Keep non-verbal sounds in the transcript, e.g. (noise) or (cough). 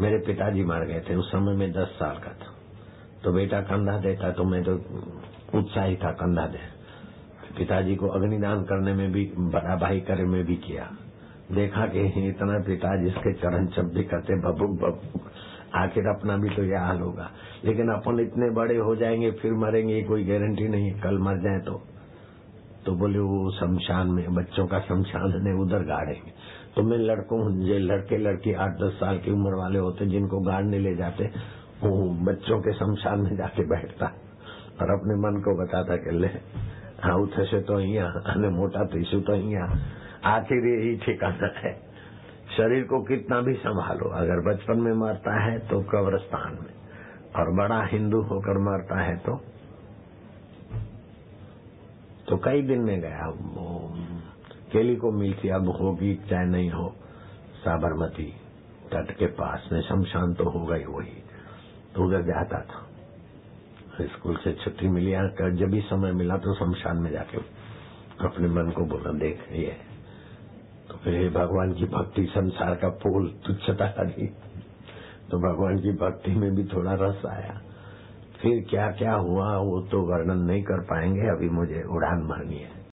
मेरे पिताजी मर गए थे, उस समय में दस साल का था। तो बेटा कंधा देता तो मैं तो उत्साही था, कंधा दे। पिताजी को अग्निदान करने में भी बड़ा भाई करे में भी किया। देखा कि (laughs) इतना पिता जिसके चरण चप भी करते बबुक बबुक आखिर अपना भी तो यह हाल होगा। लेकिन अपन इतने बड़े हो जाएँगे, फिर मरेंगे कोई गारंटी नहीं, कल मर जाए तो। तो बोले वो शमशान में बच्चों का शमशान है उधर गाड़ेंगे तो मैं लड़कों जो लड़के लड़की आठ दस साल की उम्र वाले होते जिनको गाड़ने ले जाते वो बच्चों के शमशान में जाके बैठता और अपने मन को बताता कि ले આવું થશે तो અહીંયા અને મોટા થઈશું तो અહીંયા आखिर यही ठिकाना है शरीर को कितना भी संभालो अगर बचपन में मरता है तो कब्रस्तान में और बड़ा हिंदू होकर मरता है तो तो कई दिन में गया केली को मिल थी अब होगी चाहे नहीं हो, साबरमती तट के पास में शमशान तो ही वही। तो उधर जाता था। स्कूल से छुट्टी मिली जब भी समय मिला तो शमशान में जाके अपने मन को बोला, देख, ये। तो फिर हे भगवान की भक्ति, संसार का पोल तुच्छता दी तो भगवान की भक्ति में भी थोड़ा रस आया। फिर क्या क्या हुआ वो तो वर्णन नहीं कर पाएँगे, अभी मुझे उड़ान भरनी है।